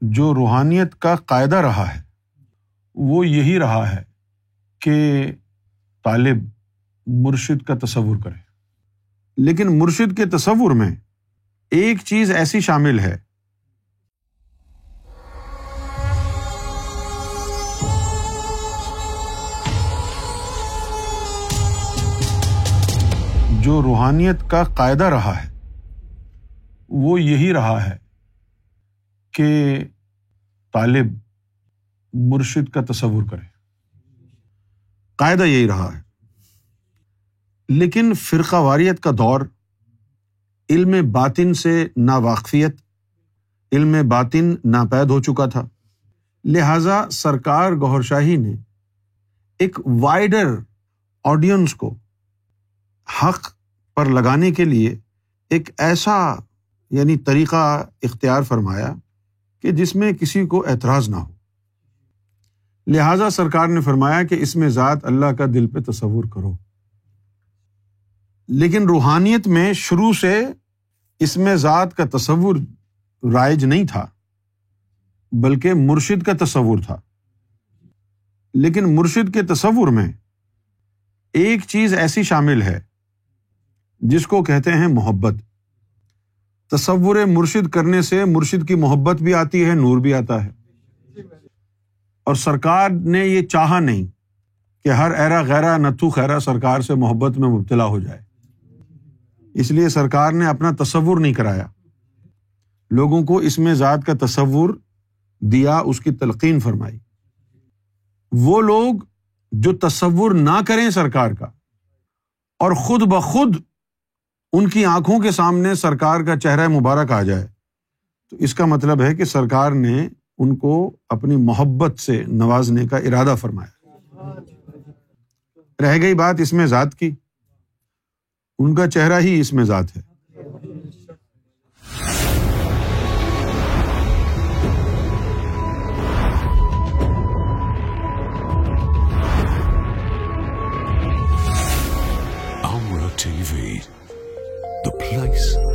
جو روحانیت کا قاعدہ رہا ہے، وہ یہی رہا ہے کہ طالب مرشد کا تصور کرے۔ لیکن مرشد کے تصور میں ایک چیز ایسی شامل ہے۔ جو روحانیت کا قاعدہ رہا ہے، وہ یہی رہا ہے کہ طالب مرشد کا تصور کرے۔ قاعدہ یہی رہا ہے۔ لیکن فرقہ واریت کا دور، علم باطن سے نا واقفیت علم باطن ناپید ہو چکا تھا۔ لہذا سرکار گور شاہی نے ایک وائڈر آڈینس کو حق پر لگانے کے لیے ایک ایسا یعنی طریقہ اختیار فرمایا کہ جس میں کسی کو اعتراض نہ ہو۔ لہذا سرکار نے فرمایا کہ اس میں ذات اللہ کا دل پہ تصور کرو۔ لیکن روحانیت میں شروع سے اس میں ذات کا تصور رائج نہیں تھا، بلکہ مرشد کا تصور تھا۔ لیکن مرشد کے تصور میں ایک چیز ایسی شامل ہے، جس کو کہتے ہیں محبت۔ تصور مرشد کرنے سے مرشد کی محبت بھی آتی ہے، نور بھی آتا ہے۔ اور سرکار نے یہ چاہا نہیں کہ ہر ایرا غیرا نتھو خیرا سرکار سے محبت میں مبتلا ہو جائے۔ اس لیے سرکار نے اپنا تصور نہیں کرایا۔ لوگوں کو اس میں ذات کا تصور دیا، اس کی تلقین فرمائی۔ وہ لوگ جو تصور نہ کریں سرکار کا اور خود بخود ان کی آنکھوں کے سامنے سرکار کا چہرہ مبارک آ جائے۔ تو اس کا مطلب ہے کہ سرکار نے ان کو اپنی محبت سے نوازنے کا ارادہ فرمایا۔ رہ گئی بات اس میں ذات کی۔ ان کا چہرہ ہی اس میں ذات ہے۔ Place